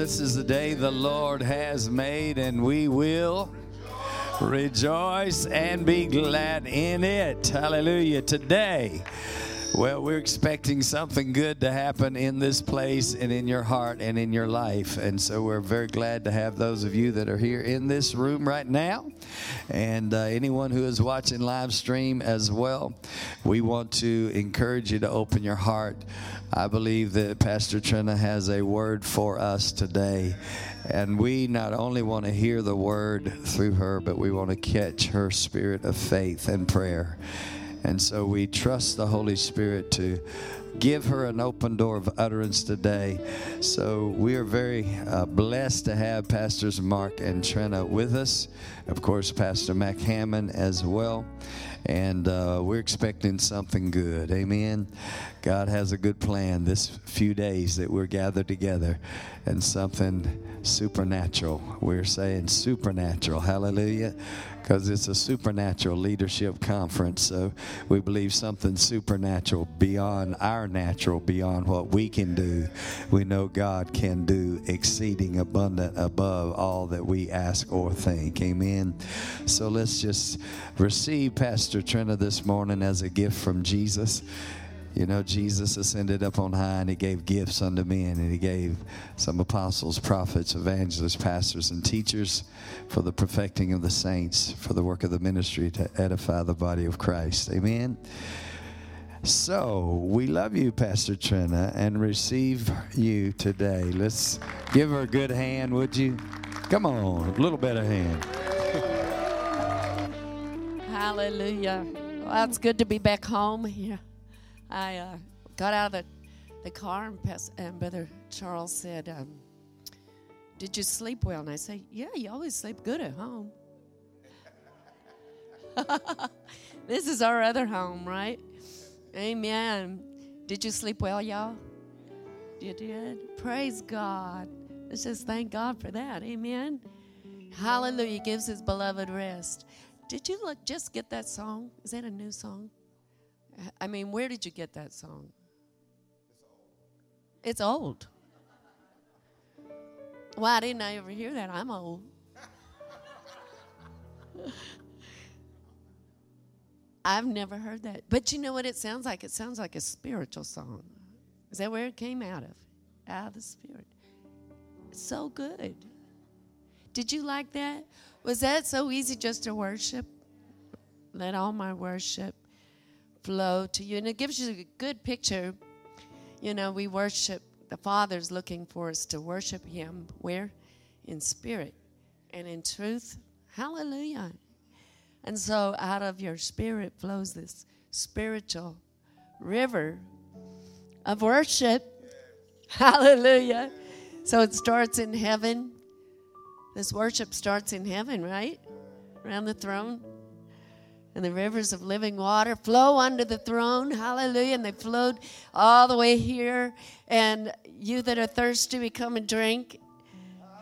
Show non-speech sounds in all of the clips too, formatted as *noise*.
this is the day the Lord has made, and we will rejoice and be glad in it. Hallelujah. Today, well, we're expecting something good to happen in this place and in your heart and in your life. And so we're very glad to have those of you that are here in this room right now and uh, anyone who is watching live stream as well. We want to encourage you to open your heart. I believe that Pastor Trina has a word for us today. And we not only want to hear the word through her, but we want to catch her spirit of faith and prayer. And so we trust the Holy Spirit to give her an open door of utterance today. So we are very uh, blessed to have Pastors Mark and Trina with us. Of course, Pastor Mac Hammond as well. And uh, we're expecting something good. Amen. God has a good plan this few days that we're gathered together and something supernatural. We're saying supernatural. Hallelujah because it's a supernatural leadership conference. So we believe something supernatural beyond our natural, beyond what we can do. We know God can do exceeding abundant above all that we ask or think. Amen. So let's just receive Pastor Trina this morning as a gift from Jesus. You know, Jesus ascended up on high and he gave gifts unto men, and he gave some apostles, prophets, evangelists, pastors, and teachers for the perfecting of the saints, for the work of the ministry to edify the body of Christ. Amen. So, we love you, Pastor Trina, and receive you today. Let's give her a good hand, would you? Come on, a little better hand. Hallelujah. Well, it's good to be back home here. I uh, got out of the, the car, and, Pas- and Brother Charles said, um, Did you sleep well? And I said, Yeah, you always sleep good at home. *laughs* this is our other home, right? Amen. Did you sleep well, y'all? You did? Praise God. Let's just thank God for that. Amen. Hallelujah. Gives his beloved rest. Did you look, just get that song? Is that a new song? I mean, where did you get that song? It's old. Why didn't I ever hear that? I'm old. I've never heard that. But you know what it sounds like? It sounds like a spiritual song. Is that where it came out of? Out of the spirit. It's so good. Did you like that? Was that so easy just to worship? Let all my worship flow to you. And it gives you a good picture. You know, we worship, the Father's looking for us to worship Him where? In spirit and in truth. Hallelujah. And so out of your spirit flows this spiritual river of worship. *laughs* Hallelujah. So it starts in heaven. This worship starts in heaven, right? Around the throne. And the rivers of living water flow under the throne. Hallelujah. And they flowed all the way here. And you that are thirsty, we come and drink.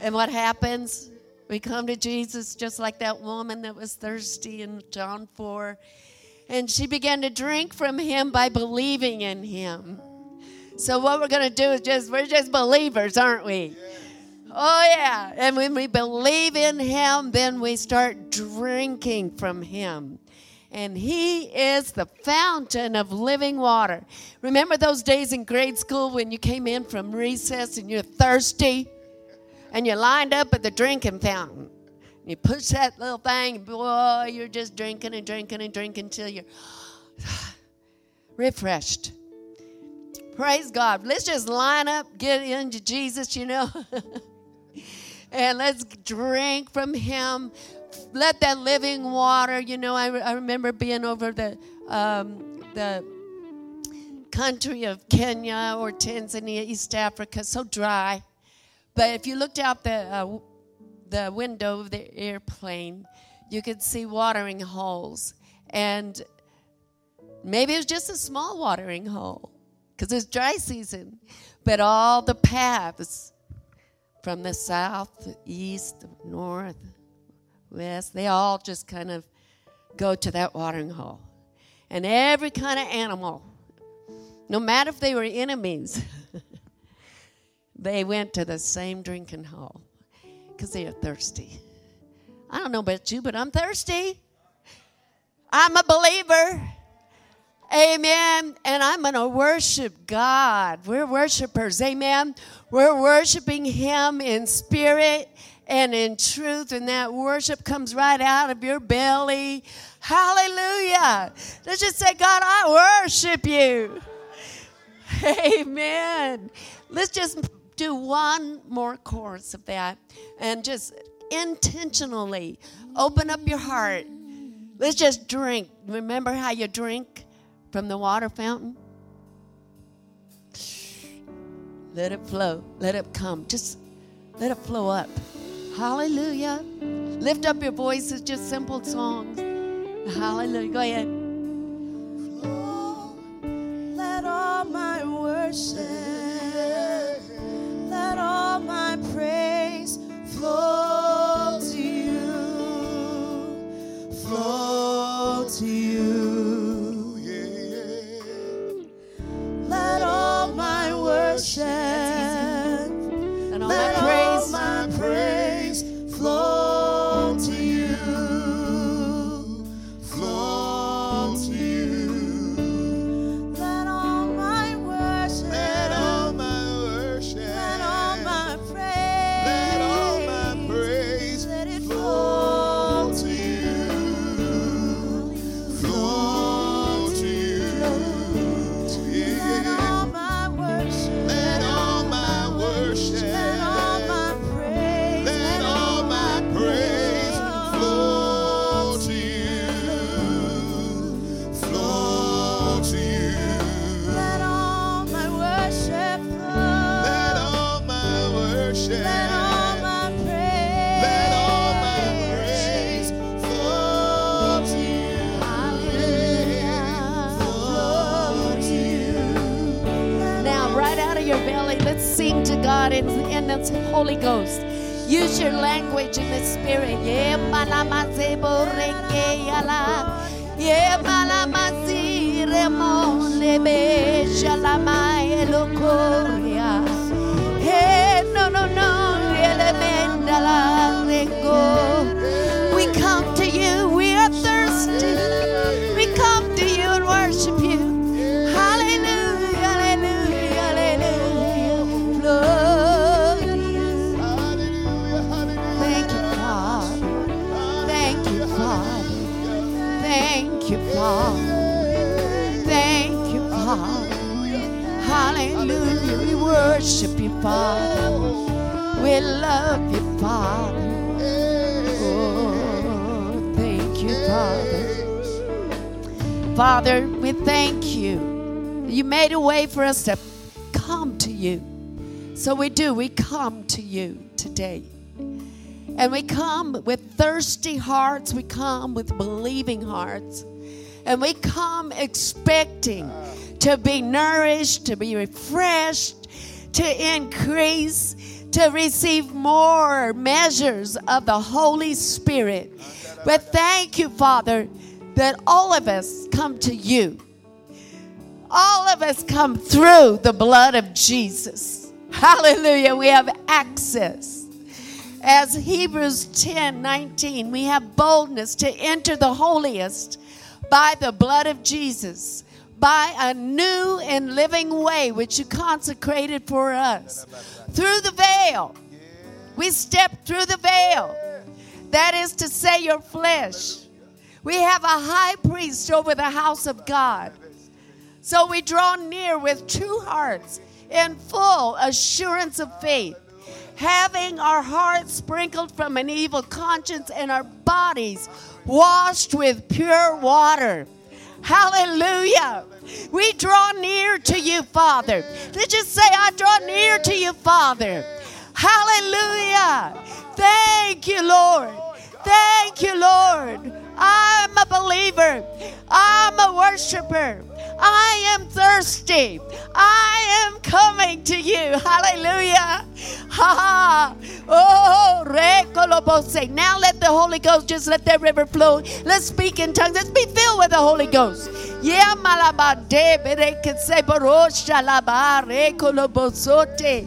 And what happens? We come to Jesus just like that woman that was thirsty in John 4. And she began to drink from him by believing in him. So what we're going to do is just, we're just believers, aren't we? Oh, yeah. And when we believe in him, then we start drinking from him. And he is the fountain of living water. Remember those days in grade school when you came in from recess and you're thirsty? and you lined up at the drinking fountain. You push that little thing, boy, you're just drinking and drinking and drinking until you're *sighs* refreshed. Praise God. Let's just line up, get into Jesus, you know, *laughs* and let's drink from Him. Let that living water, you know, I, I remember being over the, um, the country of Kenya or Tanzania, East Africa, so dry but if you looked out the, uh, the window of the airplane, you could see watering holes. And maybe it was just a small watering hole because it's dry season. But all the paths from the south, east, north, west, they all just kind of go to that watering hole. And every kind of animal, no matter if they were enemies, *laughs* they went to the same drinking hole because they are thirsty. I don't know about you, but I'm thirsty. I'm a believer. Amen. And I'm going to worship God. We're worshipers. Amen. We're worshiping Him in spirit and in truth. And that worship comes right out of your belly. Hallelujah. Let's just say, God, I worship you. *laughs* Amen. Let's just do one more chorus of that and just intentionally open up your heart. Let's just drink. Remember how you drink from the water fountain? Let it flow. Let it come. Just let it flow up. Hallelujah. Lift up your voices, just simple songs. Hallelujah. Go ahead. Let all my worship, let all my praise flow Holy Ghost. Use your language in the Spirit. Hey, no, no, no, elemendala reko. Worship you, Father. We love you, Father. Oh, thank you, Father. Father, we thank you. You made a way for us to come to you. So we do. We come to you today. And we come with thirsty hearts. We come with believing hearts. And we come expecting to be nourished, to be refreshed, to increase, to receive more measures of the Holy Spirit. But thank you, Father, that all of us come to you. All of us come through the blood of Jesus. Hallelujah. We have access. As Hebrews 10 19, we have boldness to enter the holiest by the blood of Jesus, by a new and living way which you consecrated for us. Through the veil, we step through the veil. That is to say, your flesh. We have a high priest over the house of God. So we draw near with true hearts in full assurance of faith, having our hearts sprinkled from an evil conscience and our bodies washed with pure water. Hallelujah. We draw near to you, Father. Let's just say, I draw near to you, Father. Hallelujah. Thank you, Lord. Thank you, Lord. I'm a believer. I'm a worshiper. I am thirsty. I am coming to you. Hallelujah. Ha ha. Oh. Now let the Holy Ghost just let that river flow. Let's speak in tongues. Let's be filled with the Holy Ghost. Yeah, malabade berekese borosha laba rekolobosote.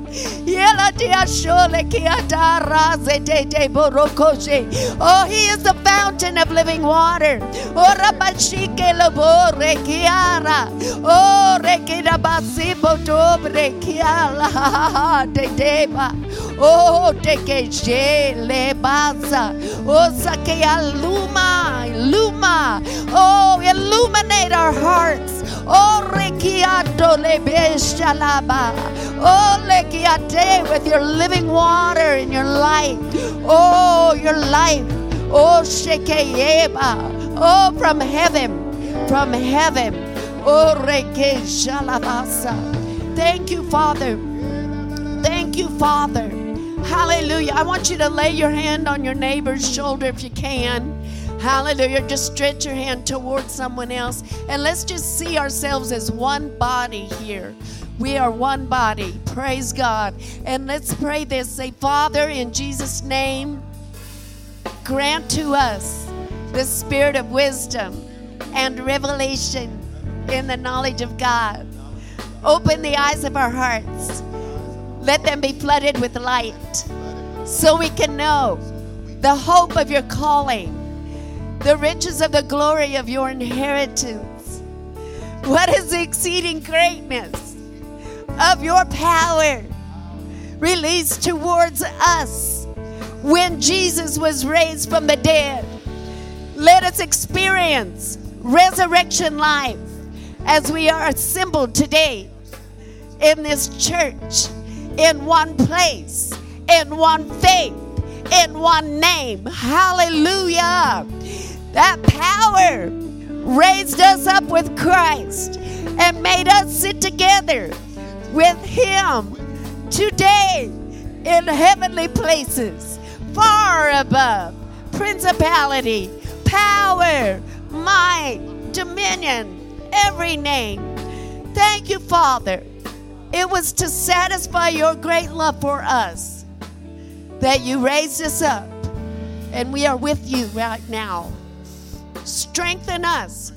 Oh, he is the fountain of living water. Oh, rekida basibo dobre kiala *laughs* te deba. Oh. Oh, sake aluma, luma. Oh, illuminate our hearts. Oh, rekiato le beshalaba. Oh, lekiate with your living water in your life. Oh, your life. Oh, shekeyeba. Oh, from heaven, from heaven. Oh, reke. Thank you, Father. Thank you, Father. Hallelujah. I want you to lay your hand on your neighbor's shoulder if you can. Hallelujah. Just stretch your hand towards someone else. And let's just see ourselves as one body here. We are one body. Praise God. And let's pray this. Say, Father, in Jesus' name, grant to us the spirit of wisdom and revelation in the knowledge of God. Open the eyes of our hearts. Let them be flooded with light so we can know the hope of your calling, the riches of the glory of your inheritance. What is the exceeding greatness of your power released towards us when Jesus was raised from the dead? Let us experience resurrection life as we are assembled today in this church, in one place, in one faith, in one name. Hallelujah. That power raised us up with Christ and made us sit together with Him today in heavenly places, far above principality, power, might, dominion, every name. Thank you, Father. It was to satisfy your great love for us that you raised us up, and we are with you right now. Strengthen us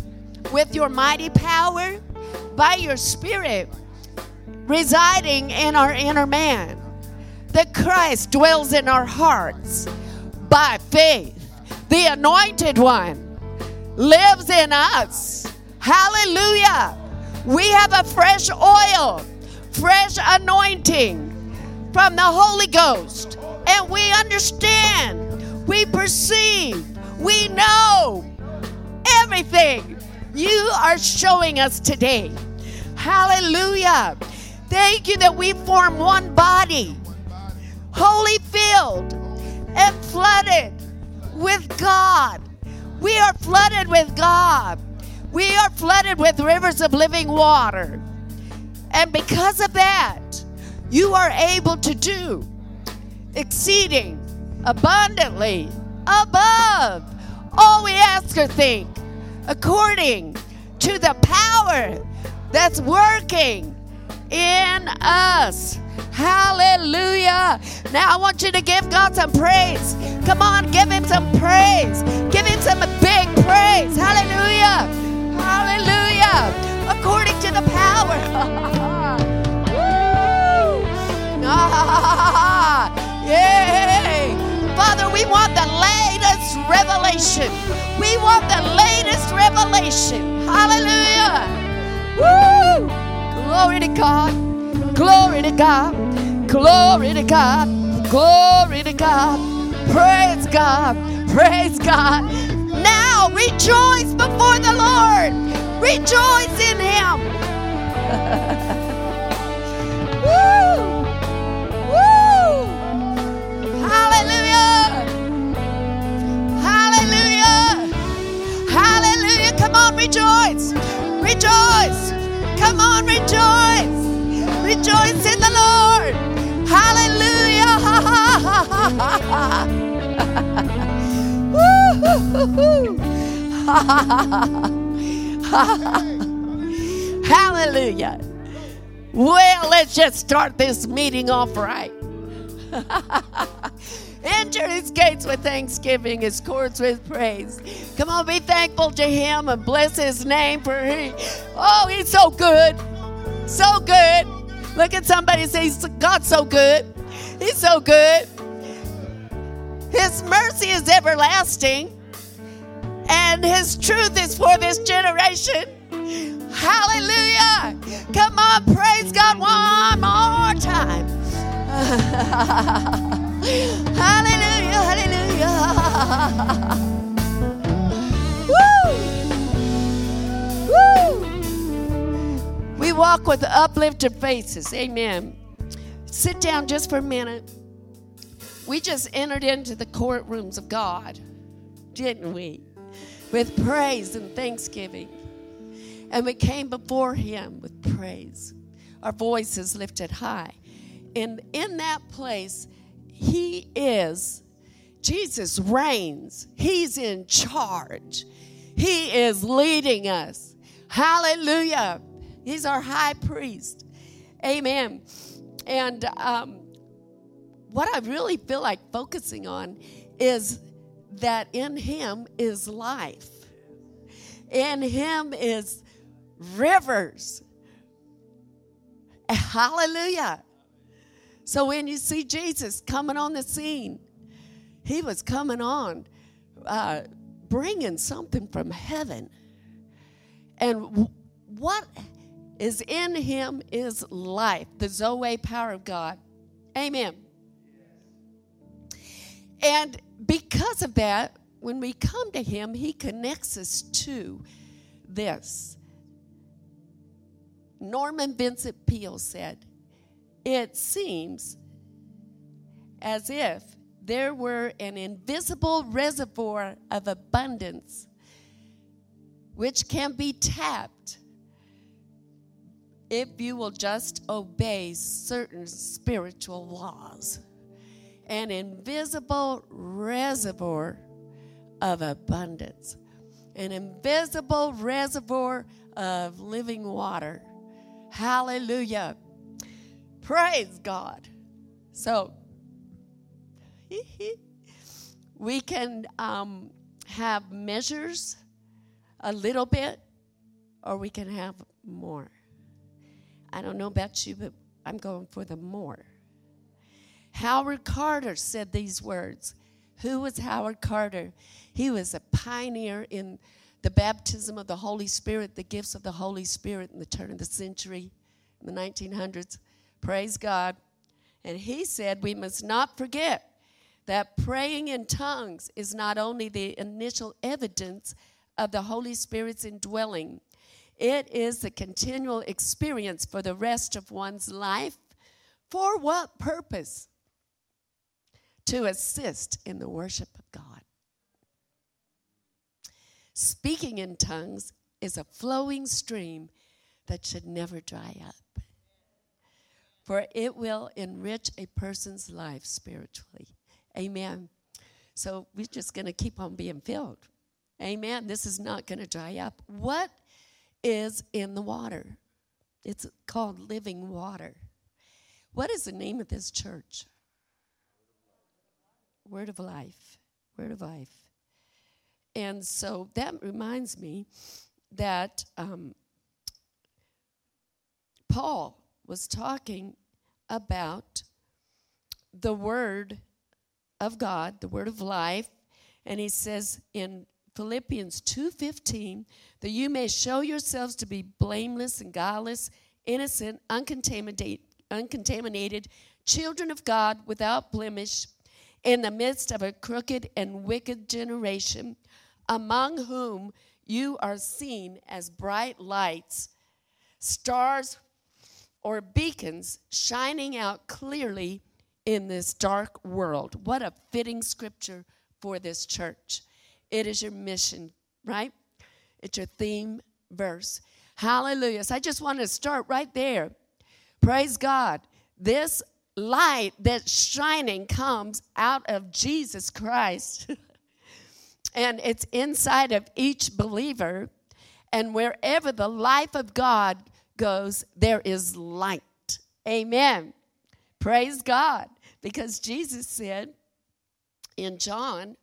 with your mighty power by your Spirit residing in our inner man. That Christ dwells in our hearts by faith. The anointed one lives in us. Hallelujah. We have a fresh oil, fresh anointing from the Holy Ghost. And we understand, we perceive, we know everything you are showing us today. Hallelujah. Thank you that we form one body, holy filled and flooded with God. We are flooded with God. We are flooded with rivers of living water. And because of that, you are able to do exceeding abundantly above all we ask or think, according to the power that's working in us. Hallelujah. Now I want you to give God some praise. Come on, give Him some praise. Give Him some big praise. Hallelujah. Hallelujah. According to the power. *laughs* Woo! Ah, *laughs* yay. Father, we want the latest revelation. We want the latest revelation. Hallelujah. Woo! Glory to God. Glory to God. Glory to God. Glory to God. Praise God. Praise God. Now rejoice before the Lord. Rejoice in Him. *laughs* on, rejoice! Rejoice! Come on, rejoice! Rejoice in the Lord! Hallelujah! *laughs* Woo-hoo-hoo-hoo. *laughs* Hallelujah! Well, let's just start this meeting off right. *laughs* Enter his gates with thanksgiving, his courts with praise. Come on, be thankful to him and bless his name for he. Oh, he's so good. So good. Look at somebody say, God's so good. He's so good. His mercy is everlasting, and his truth is for this generation. Hallelujah. Come on, praise God one more time. *laughs* hallelujah, hallelujah. Woo! Woo! We walk with uplifted faces. Amen. Sit down just for a minute. We just entered into the courtrooms of God, didn't we? With praise and thanksgiving. And we came before Him with praise, our voices lifted high. And in that place, He is, Jesus reigns, He's in charge, He is leading us. Hallelujah. He's our high priest. Amen. And um, what I really feel like focusing on is that in Him is life, in Him is rivers. Hallelujah. So when you see Jesus coming on the scene, he was coming on uh, bringing something from heaven. And w- what is in him is life, the Zoe power of God. Amen. And because of that, when we come to him, he connects us to this. Norman Vincent Peale said, It seems as if there were an invisible reservoir of abundance which can be tapped if you will just obey certain spiritual laws. An invisible reservoir of abundance, an invisible reservoir of living water. Hallelujah. Praise God. So, *laughs* we can um, have measures a little bit, or we can have more. I don't know about you, but I'm going for the more. Howard Carter said these words. Who was Howard Carter? He was a pioneer in the baptism of the Holy Spirit, the gifts of the Holy Spirit in the turn of the century, in the 1900s. Praise God. And he said, We must not forget that praying in tongues is not only the initial evidence of the Holy Spirit's indwelling, it is the continual experience for the rest of one's life. For what purpose? To assist in the worship of God. Speaking in tongues is a flowing stream that should never dry up, for it will enrich a person's life spiritually. Amen. So we're just going to keep on being filled. Amen. This is not going to dry up. What is in the water? It's called living water. What is the name of this church? Word of Life. Word of Life. And so that reminds me that um, Paul was talking about the Word of God, the Word of life, and he says in Philippians 2:15 that you may show yourselves to be blameless and guileless, innocent, uncontaminated, uncontaminated, children of God without blemish in the midst of a crooked and wicked generation, among whom you are seen as bright lights, stars or beacons shining out clearly in this dark world. What a fitting scripture for this church. It is your mission, right? It's your theme verse. Hallelujah. So I just want to start right there. Praise God. This light that's shining comes out of Jesus Christ. *laughs* and it's inside of each believer. And wherever the life of God goes, there is light. Amen. Praise God. Because Jesus said in John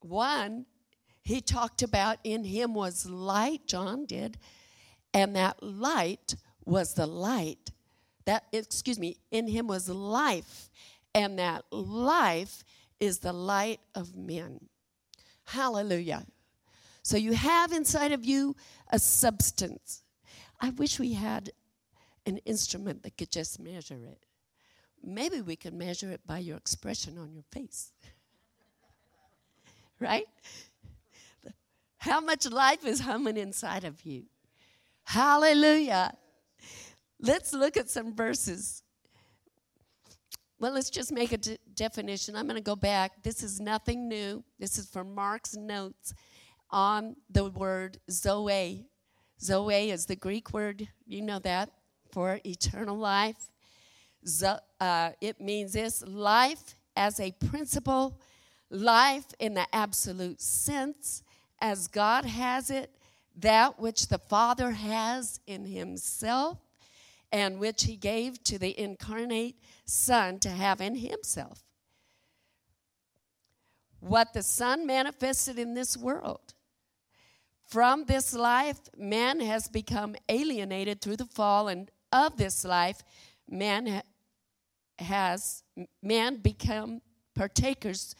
1, he talked about in him was light, John did, and that light was the light. That, excuse me, in him was life, and that life is the light of men. Hallelujah. So you have inside of you a substance. I wish we had an instrument that could just measure it. Maybe we could measure it by your expression on your face. *laughs* right? How much life is humming inside of you? Hallelujah. Let's look at some verses. Well, let's just make a de- definition. I'm going to go back. This is nothing new. This is from Mark's notes on the word Zoe. Zoe is the Greek word, you know that, for eternal life. Zo- uh, it means this life as a principle, life in the absolute sense, as God has it, that which the Father has in Himself, and which He gave to the incarnate Son to have in Himself. What the Son manifested in this world. From this life, man has become alienated through the fall, and of this life, man ha- has man become partakers.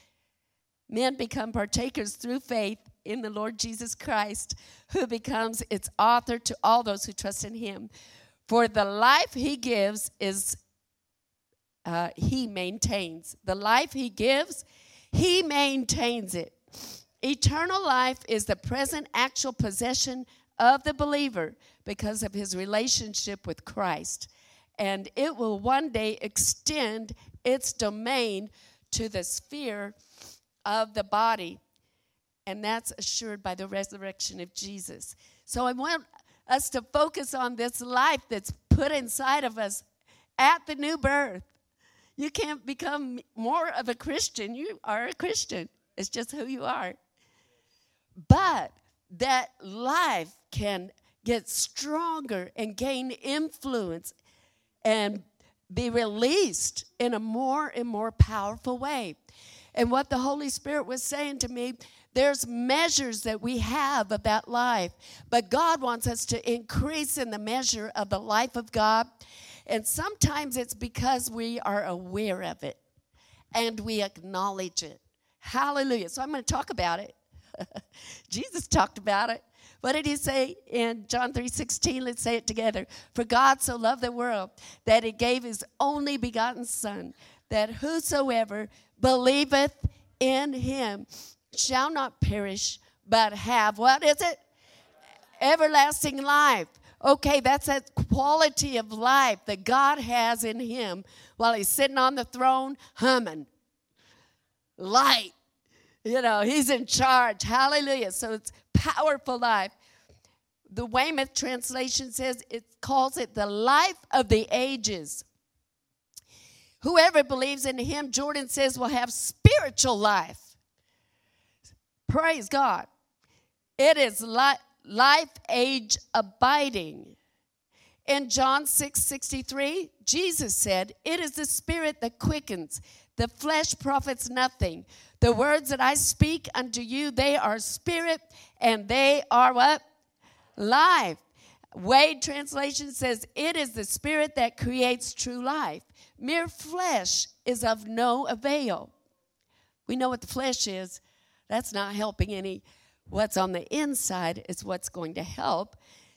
Men become partakers through faith in the Lord Jesus Christ, who becomes its author to all those who trust in Him. For the life He gives is uh, He maintains. The life He gives, He maintains it. Eternal life is the present actual possession of the believer because of his relationship with Christ. And it will one day extend its domain to the sphere of the body. And that's assured by the resurrection of Jesus. So I want us to focus on this life that's put inside of us at the new birth. You can't become more of a Christian. You are a Christian. It's just who you are. But that life can get stronger and gain influence and be released in a more and more powerful way. And what the Holy Spirit was saying to me, there's measures that we have of that life, but God wants us to increase in the measure of the life of God. And sometimes it's because we are aware of it and we acknowledge it. Hallelujah. So I'm going to talk about it. *laughs* Jesus talked about it. What did he say in John 3:16? Let's say it together. For God so loved the world that he gave his only begotten son, that whosoever believeth in him shall not perish, but have what is it? Everlasting life. Okay, that's that quality of life that God has in him while he's sitting on the throne humming. Light. You know, he's in charge. Hallelujah. So it's powerful life. The Weymouth translation says it calls it the life of the ages. Whoever believes in him, Jordan says, will have spiritual life. Praise God. It is li- life age abiding. In John 6 63, Jesus said, It is the spirit that quickens, the flesh profits nothing. The words that I speak unto you, they are spirit and they are what? Life. Wade translation says, It is the spirit that creates true life. Mere flesh is of no avail. We know what the flesh is. That's not helping any. What's on the inside is what's going to help.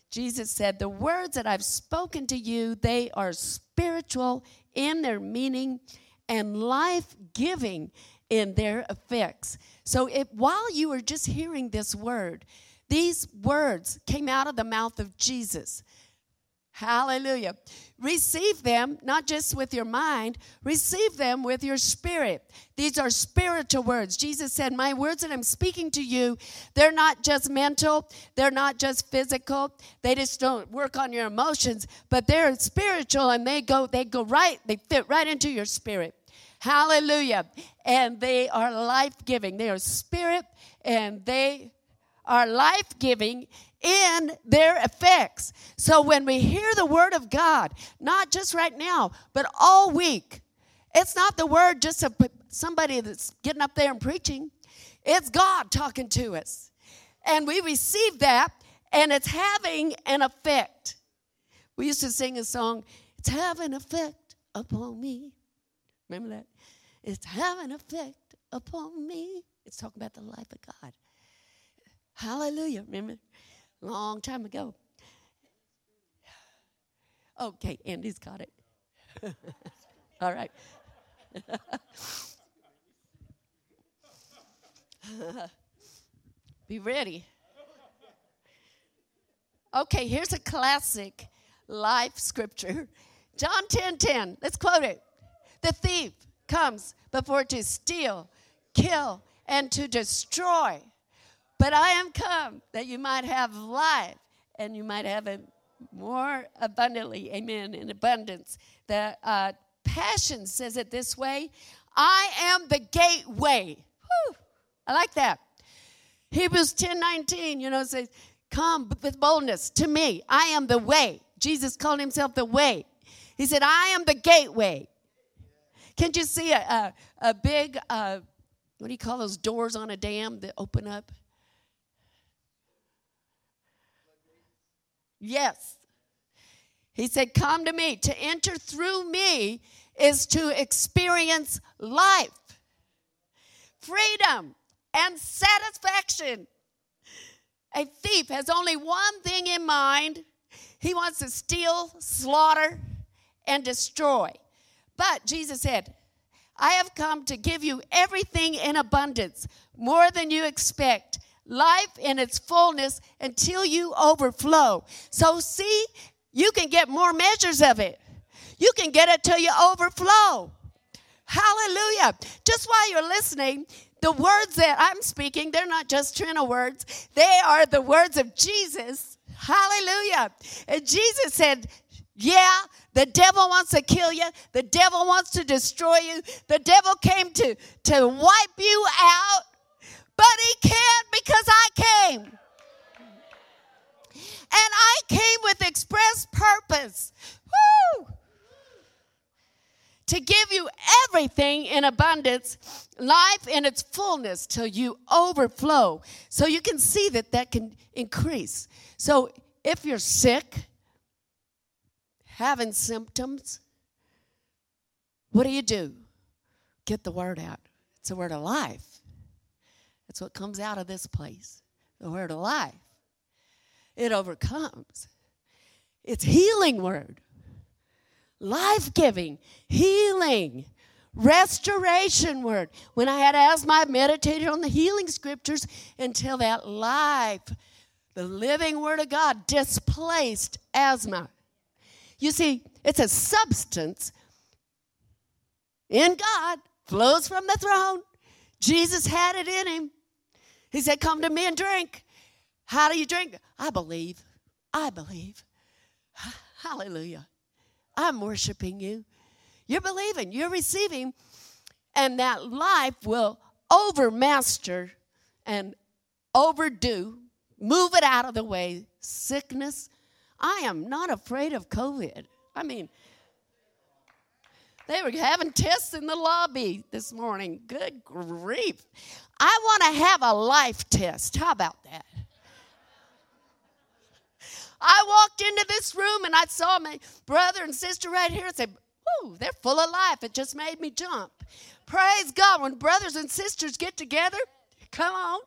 Jesus said, The words that I've spoken to you, they are spiritual in their meaning and life giving in their effects. So if, while you were just hearing this word, these words came out of the mouth of Jesus. Hallelujah. Receive them not just with your mind, receive them with your spirit. These are spiritual words. Jesus said, My words that I'm speaking to you, they're not just mental, they're not just physical, they just don't work on your emotions, but they're spiritual and they go, they go right, they fit right into your spirit. Hallelujah. And they are life giving. They are spirit and they are life giving in their effects. So when we hear the word of God, not just right now, but all week, it's not the word just of somebody that's getting up there and preaching. It's God talking to us. And we receive that, and it's having an effect. We used to sing a song, It's having an effect upon me. Remember that? It's having effect upon me. It's talking about the life of God. Hallelujah. Remember? Long time ago. Okay, Andy's got it. *laughs* All right. *laughs* Be ready. Okay, here's a classic life scripture. John 10 10. Let's quote it. The thief comes before to steal, kill, and to destroy. But I am come that you might have life and you might have it more abundantly. Amen. In abundance. The uh, Passion says it this way I am the gateway. Whew, I like that. Hebrews 10 19, you know, says, Come with boldness to me. I am the way. Jesus called himself the way. He said, I am the gateway. Can't you see a, a, a big, uh, what do you call those doors on a dam that open up? Yes. He said, Come to me. To enter through me is to experience life, freedom, and satisfaction. A thief has only one thing in mind he wants to steal, slaughter, and destroy. But Jesus said, I have come to give you everything in abundance, more than you expect, life in its fullness until you overflow. So, see, you can get more measures of it. You can get it till you overflow. Hallelujah. Just while you're listening, the words that I'm speaking, they're not just Trina words, they are the words of Jesus. Hallelujah. And Jesus said, Yeah, the devil wants to kill you. The devil wants to destroy you. The devil came to, to wipe you out, but he can't because I came. And I came with express purpose. Woo! to give you everything in abundance, life in its fullness till you overflow. So you can see that that can increase. So if you're sick, having symptoms, what do you do? Get the word out. It's a word of life. That's what comes out of this place the word of life. It overcomes. It's healing word life giving, healing, restoration word. When I had asthma, I meditated on the healing scriptures until that life, the living word of God, displaced asthma. You see, it's a substance in God, flows from the throne. Jesus had it in him. He said, Come to me and drink. How do you drink? I believe. I believe. *laughs* Hallelujah. I'm worshiping you. You're believing, you're receiving, and that life will overmaster and overdo, move it out of the way, sickness. I am not afraid of COVID. I mean, they were having tests in the lobby this morning. Good grief. I want to have a life test. How about that? I walked into this room and I saw my brother and sister right here and said, Whoo, they're full of life. It just made me jump. Praise God. When brothers and sisters get together, come on.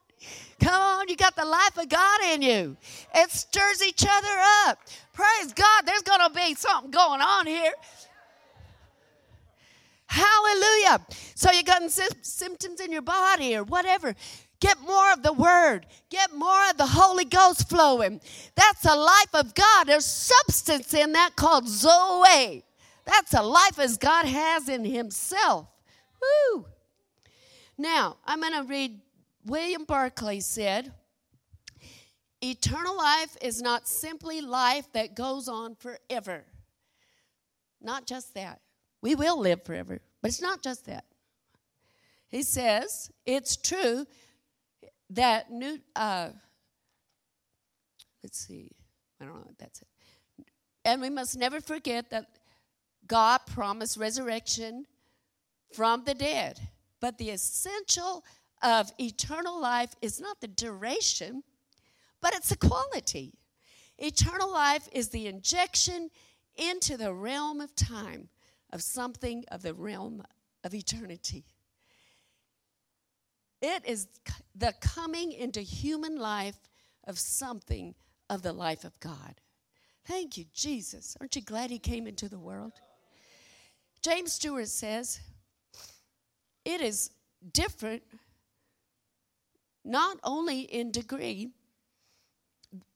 Come on, you got the life of God in you. It stirs each other up. Praise God, there's going to be something going on here. Hallelujah. So you got symptoms in your body or whatever. Get more of the word. Get more of the Holy Ghost flowing. That's a life of God. There's substance in that called Zoe. That's a life as God has in Himself. Woo! Now, I'm going to read William Barclay said, Eternal life is not simply life that goes on forever. Not just that. We will live forever, but it's not just that. He says, it's true that new, uh, let's see. I don't know. That's it. And we must never forget that God promised resurrection from the dead. But the essential of eternal life is not the duration, but it's the quality. Eternal life is the injection into the realm of time of something of the realm of eternity. It is the coming into human life of something of the life of God. Thank you, Jesus. Aren't you glad He came into the world? James Stewart says, it is different not only in degree,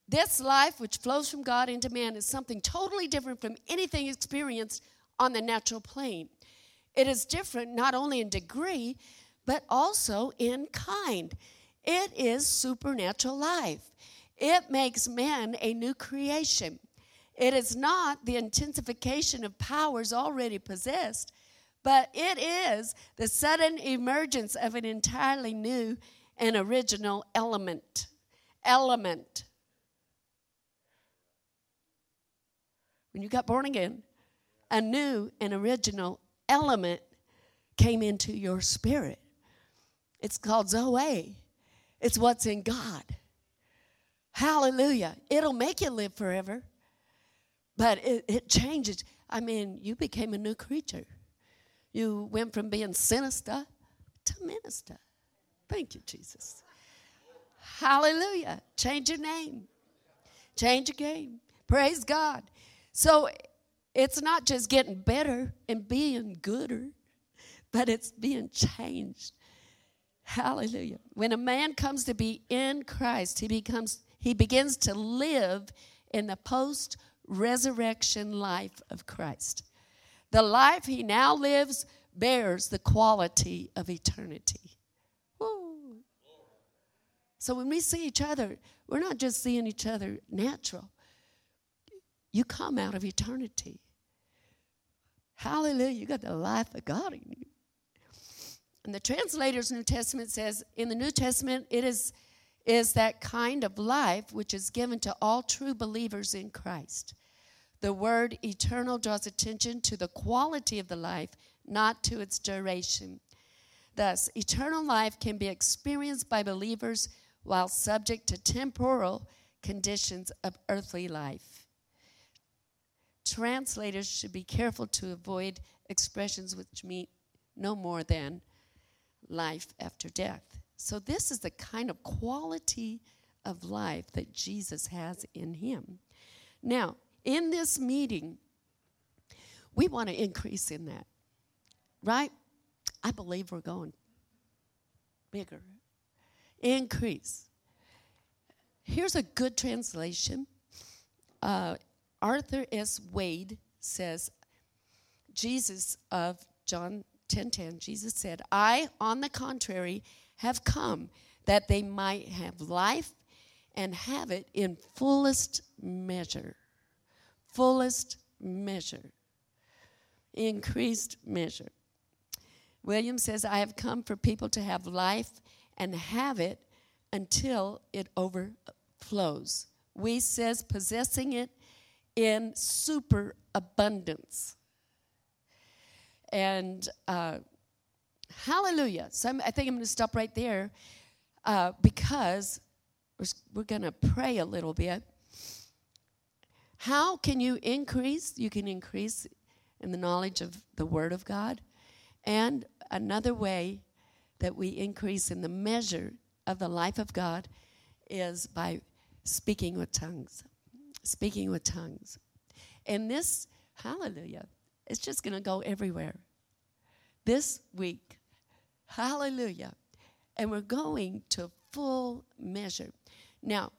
this life which flows from God into man is something totally different from anything experienced on the natural plane. It is different not only in degree, but also in kind. It is supernatural life. It makes man a new creation. It is not the intensification of powers already possessed, but it is the sudden emergence of an entirely new and original element. Element. When you got born again, a new and original element came into your spirit. It's called Zoe. It's what's in God. Hallelujah. It'll make you live forever, but it, it changes. I mean, you became a new creature. You went from being sinister to minister. Thank you, Jesus. Hallelujah. Change your name, change your game. Praise God. So it's not just getting better and being gooder, but it's being changed. Hallelujah. When a man comes to be in Christ, he becomes he begins to live in the post resurrection life of Christ. The life he now lives bears the quality of eternity. So when we see each other, we're not just seeing each other natural. You come out of eternity. Hallelujah. You got the life of God in you. And the translator's New Testament says in the New Testament, it is, is that kind of life which is given to all true believers in Christ. The word eternal draws attention to the quality of the life, not to its duration. Thus, eternal life can be experienced by believers while subject to temporal conditions of earthly life. Translators should be careful to avoid expressions which mean no more than life after death. So, this is the kind of quality of life that Jesus has in him. Now, in this meeting, we want to increase in that, right? I believe we're going bigger. Increase. Here's a good translation. Uh, Arthur S. Wade says, Jesus of John 10:10, 10, 10, Jesus said, I, on the contrary, have come that they might have life and have it in fullest measure fullest measure, increased measure. William says, I have come for people to have life and have it until it overflows. Wuest says possessing it in super abundance. And uh, hallelujah. So I'm, i think I'm going to stop right there uh, because we're, we're going to pray a little bit. How can you increase? You can increase in the knowledge of the Word of God. And another way that we increase in the measure of the life of God is by speaking with tongues. Speaking with tongues. And this, hallelujah, it's just going to go everywhere. This week, hallelujah. And we're going to full measure. Now,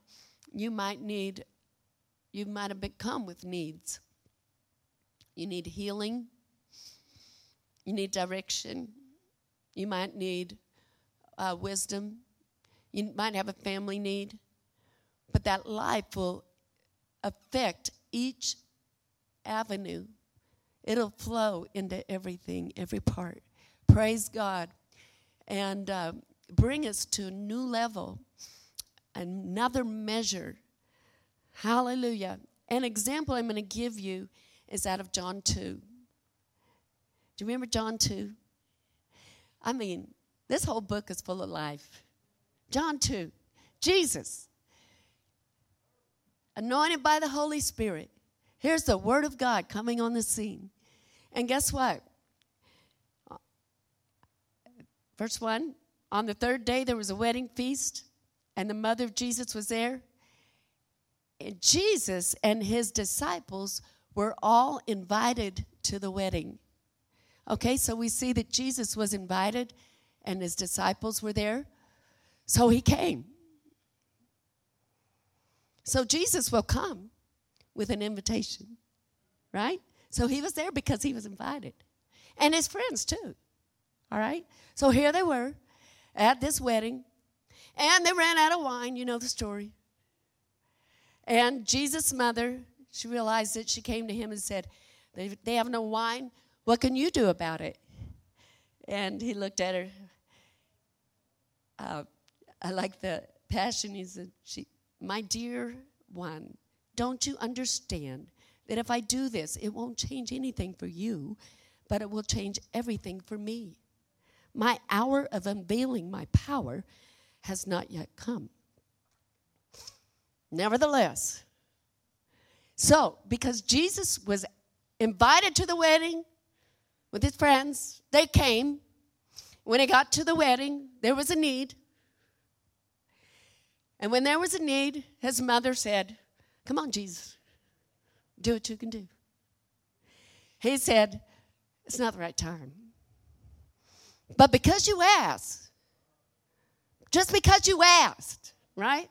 you might need you might have become with needs. You need healing. You need direction. You might need uh, wisdom. You might have a family need. But that life will affect each avenue. It'll flow into everything, every part. Praise God. And uh, bring us to a new level, another measure Hallelujah. An example I'm going to give you is out of John 2. Do you remember John 2? I mean, this whole book is full of life. John 2. Jesus, anointed by the Holy Spirit. Here's the Word of God coming on the scene. And guess what? Verse 1 On the third day, there was a wedding feast, and the mother of Jesus was there. And Jesus and his disciples were all invited to the wedding. Okay, so we see that Jesus was invited and his disciples were there. So he came. So Jesus will come with an invitation, right? So he was there because he was invited. And his friends too. All right? So here they were at this wedding, and they ran out of wine. You know the story. And Jesus' mother, she realized it. She came to him and said, They, they have no wine. What can you do about it? And he looked at her. Uh, I like the passion. He said, she, My dear one, don't you understand that if I do this, it won't change anything for you, but it will change everything for me? My hour of unveiling my power has not yet come. Nevertheless, so because Jesus was invited to the wedding with his friends, they came. When he got to the wedding, there was a need. And when there was a need, his mother said, Come on, Jesus, do what you can do. He said, It's not the right time. But because you asked, just because you asked, right?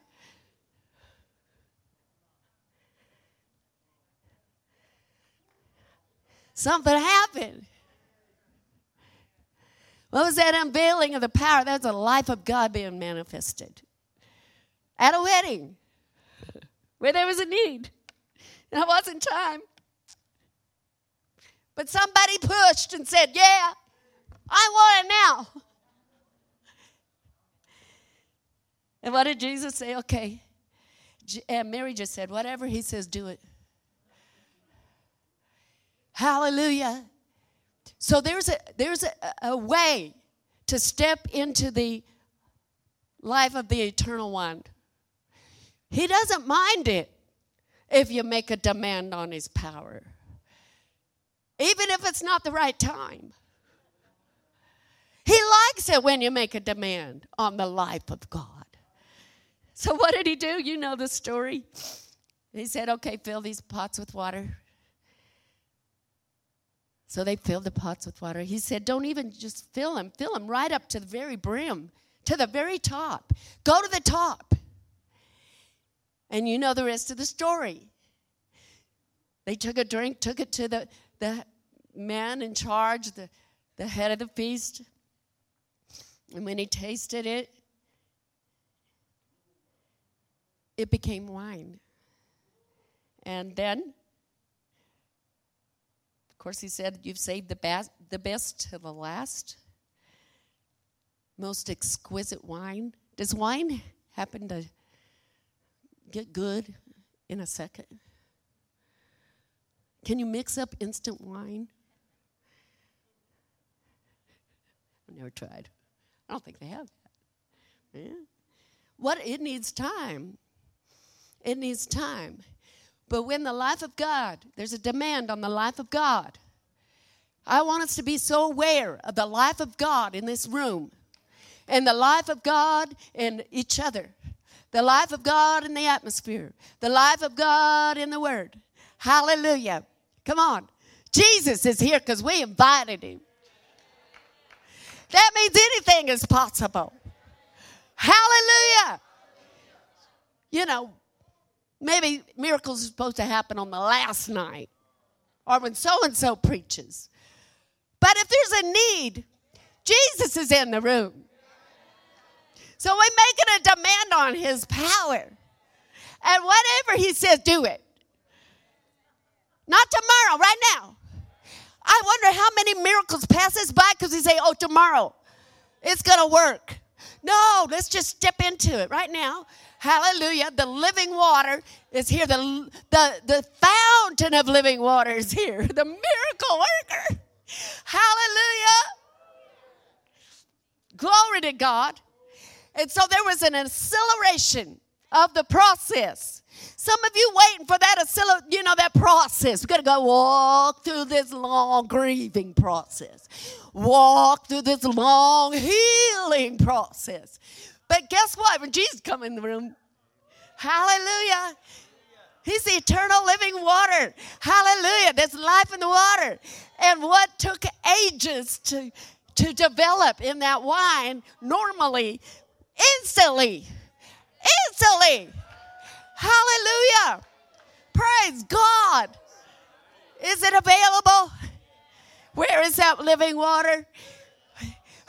Something happened. What was that unveiling of the power? That's the life of God being manifested at a wedding where there was a need. And it wasn't time. But somebody pushed and said, Yeah, I want it now. And what did Jesus say? Okay. And Mary just said, Whatever he says, do it. Hallelujah. So there's a there's a, a way to step into the life of the eternal one. He doesn't mind it if you make a demand on his power. Even if it's not the right time. He likes it when you make a demand on the life of God. So, what did he do? You know the story. He said, Okay, fill these pots with water. So they filled the pots with water. He said, Don't even just fill them, fill them right up to the very brim, to the very top. Go to the top. And you know the rest of the story. They took a drink, took it to the, the man in charge, the, the head of the feast. And when he tasted it, it became wine. And then of course, he said, You've saved the best, the best to the last. Most exquisite wine. Does wine happen to get good in a second? Can you mix up instant wine? I've never tried. I don't think they have that. Yeah. What it needs time. It needs time. But when the life of God, there's a demand on the life of God. I want us to be so aware of the life of God in this room and the life of God in each other, the life of God in the atmosphere, the life of God in the Word. Hallelujah. Come on. Jesus is here because we invited him. That means anything is possible. Hallelujah. You know, Maybe miracles are supposed to happen on the last night or when so and so preaches. But if there's a need, Jesus is in the room. So we're making a demand on his power. And whatever he says, do it. Not tomorrow, right now. I wonder how many miracles passes by because we say, oh, tomorrow it's going to work. No, let's just step into it right now. Hallelujah. The living water is here. The, the, the fountain of living water is here. The miracle worker. Hallelujah. Glory to God. And so there was an acceleration of the process. Some of you waiting for that accel- you know that process. We got to go walk through this long grieving process. Walk through this long healing process. But guess what? When Jesus come in the room, hallelujah. He's the eternal living water. Hallelujah. There's life in the water. And what took ages to, to develop in that wine, normally, instantly, instantly. Hallelujah. Praise God. Is it available? Where is that living water?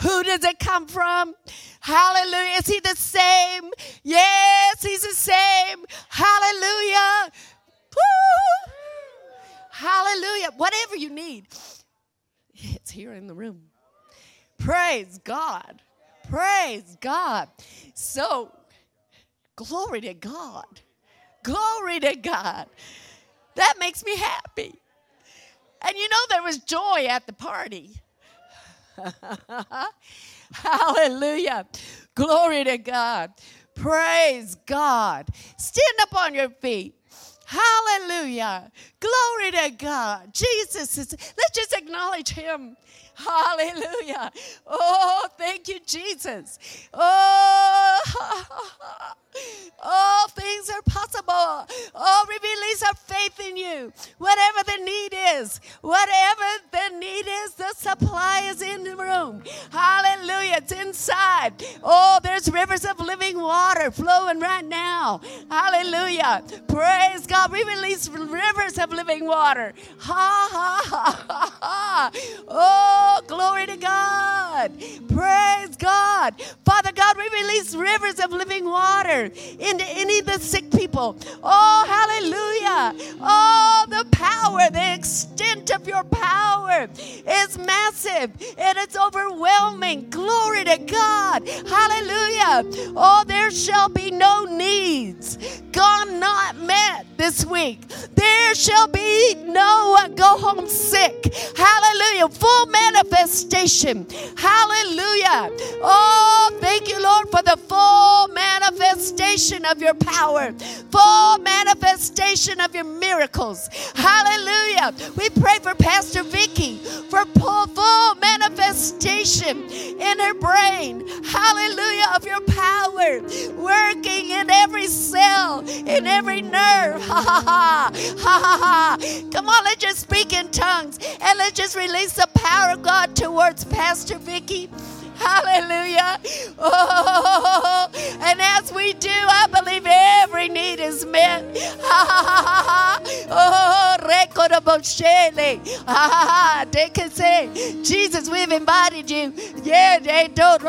Who does it come from? Hallelujah. Is he the same? Yes, he's the same. Hallelujah. Woo. Hallelujah. Whatever you need, it's here in the room. Praise God. Praise God. So, glory to God. Glory to God. That makes me happy. And you know, there was joy at the party. *laughs* Hallelujah. Glory to God. Praise God. Stand up on your feet. Hallelujah. Glory to God. Jesus is, let's just acknowledge him. Hallelujah. Oh, thank you, Jesus. Oh, *laughs* all things are possible. Oh, we release our faith in you. Whatever the need is, whatever the need is, the supply is in the room. Hallelujah. It's inside. Oh, there's rivers of living water flowing right now. Hallelujah. Praise God. We release rivers of living water. Ha, ha, ha, ha, ha. Oh, glory to God. Praise God. Father God, we release rivers of living water into any of the sick people. Oh, hallelujah. Oh, the power, the extent of your power is massive and it's overwhelming. Glory to God. Hallelujah. Oh, there shall be no needs gone not met this week. There shall be no one go home sick. Hallelujah. Full manifestation. Hallelujah. Oh, thank you, Lord, for the full manifestation of your power, full manifestation of your miracles. Hallelujah. We pray for Pastor Vicky for full manifestation in her brain. Hallelujah. Of your power working in every cell, in every nerve. *laughs* Ha ha ha. Ha ha ha. Come on, let's just speak in tongues and let's just release the power God towards Pastor Vicky. Hallelujah. Oh, and as we do, I believe every need is met. *laughs* Oh. *laughs* Jesus, we've invited you. Yeah, they don't.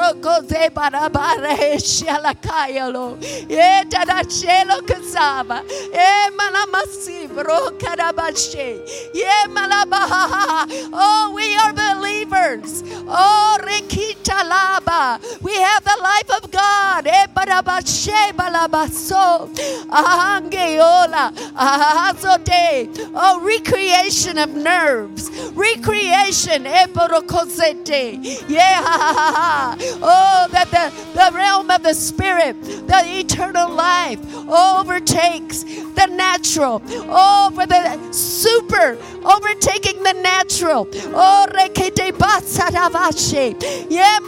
Oh, we are believers. Oh, rekita. We have the life of God. Eh. Oh, recreation of nerves. Recreation. Eh. Yeah. Oh, that the, the realm of the spirit, the eternal life overtakes the natural. Oh, for the super overtaking the natural. Oh. Yeah.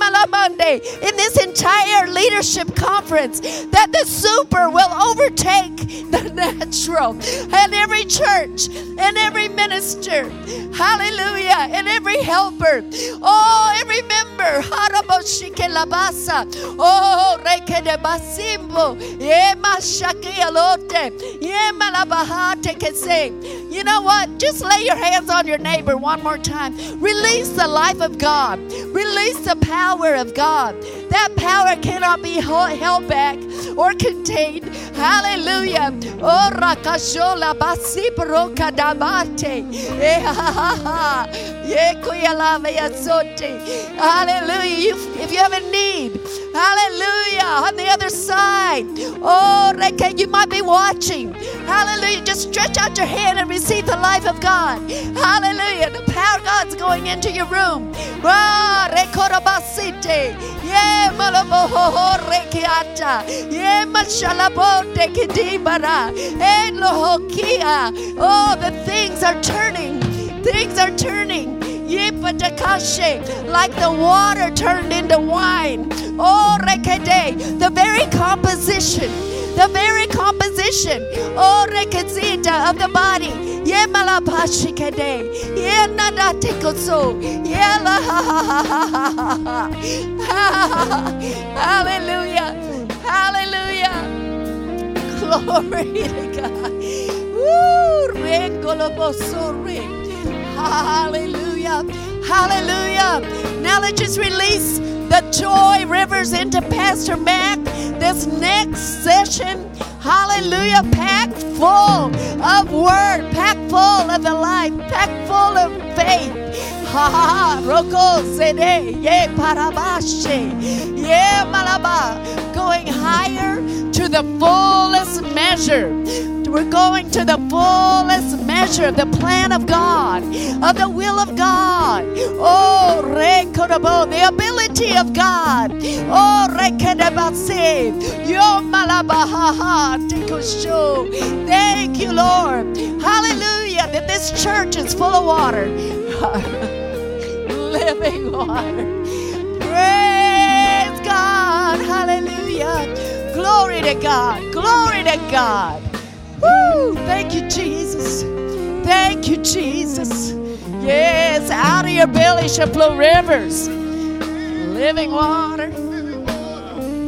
In this entire leadership conference, that the super will overtake the *laughs* natural. And every church and every minister, hallelujah, and every helper, oh, every member, oh. You know what? Just lay your hands on your neighbor one more time. Release the life of God. Release the power of God. That power cannot be held back. Or contained. Hallelujah. Oh, rakashola basipro kadabate. Eh. Hallelujah. If you have a need, hallelujah. On the other side, oh, reka, you might be watching. Hallelujah. Just stretch out your hand and receive the life of God. Hallelujah. The power of God's going into your room. Ah, Oh, the things are turning. Things are turning. Like the water turned into wine. Oh, rekede, the very composition, the very composition, oh, rekazita of the body. Ye malapashikede, ye nadatekoso, *laughs* Glory *laughs* to God. Woo. Hallelujah. Hallelujah. Now let's just release the joy rivers into Pastor Mac this next session. Hallelujah. Packed full of word, packed full of the life, packed full of faith. Ha ha ha. Roko sede. Ye parabashe. Ye malaba. Going higher to the fullest measure. We're going to the fullest measure of the plan of God, of the will of God. Oh, rekodabo, the ability of God. Oh, rekedabase, yo malabahaha, tikosho. Thank you, Lord. Hallelujah, that this church is full of water. *laughs* Living water. Praise God. Hallelujah. Glory to God. Glory to God. Woo! Thank you, Jesus. Thank you, Jesus. Yes, out of your belly shall flow rivers. Living water.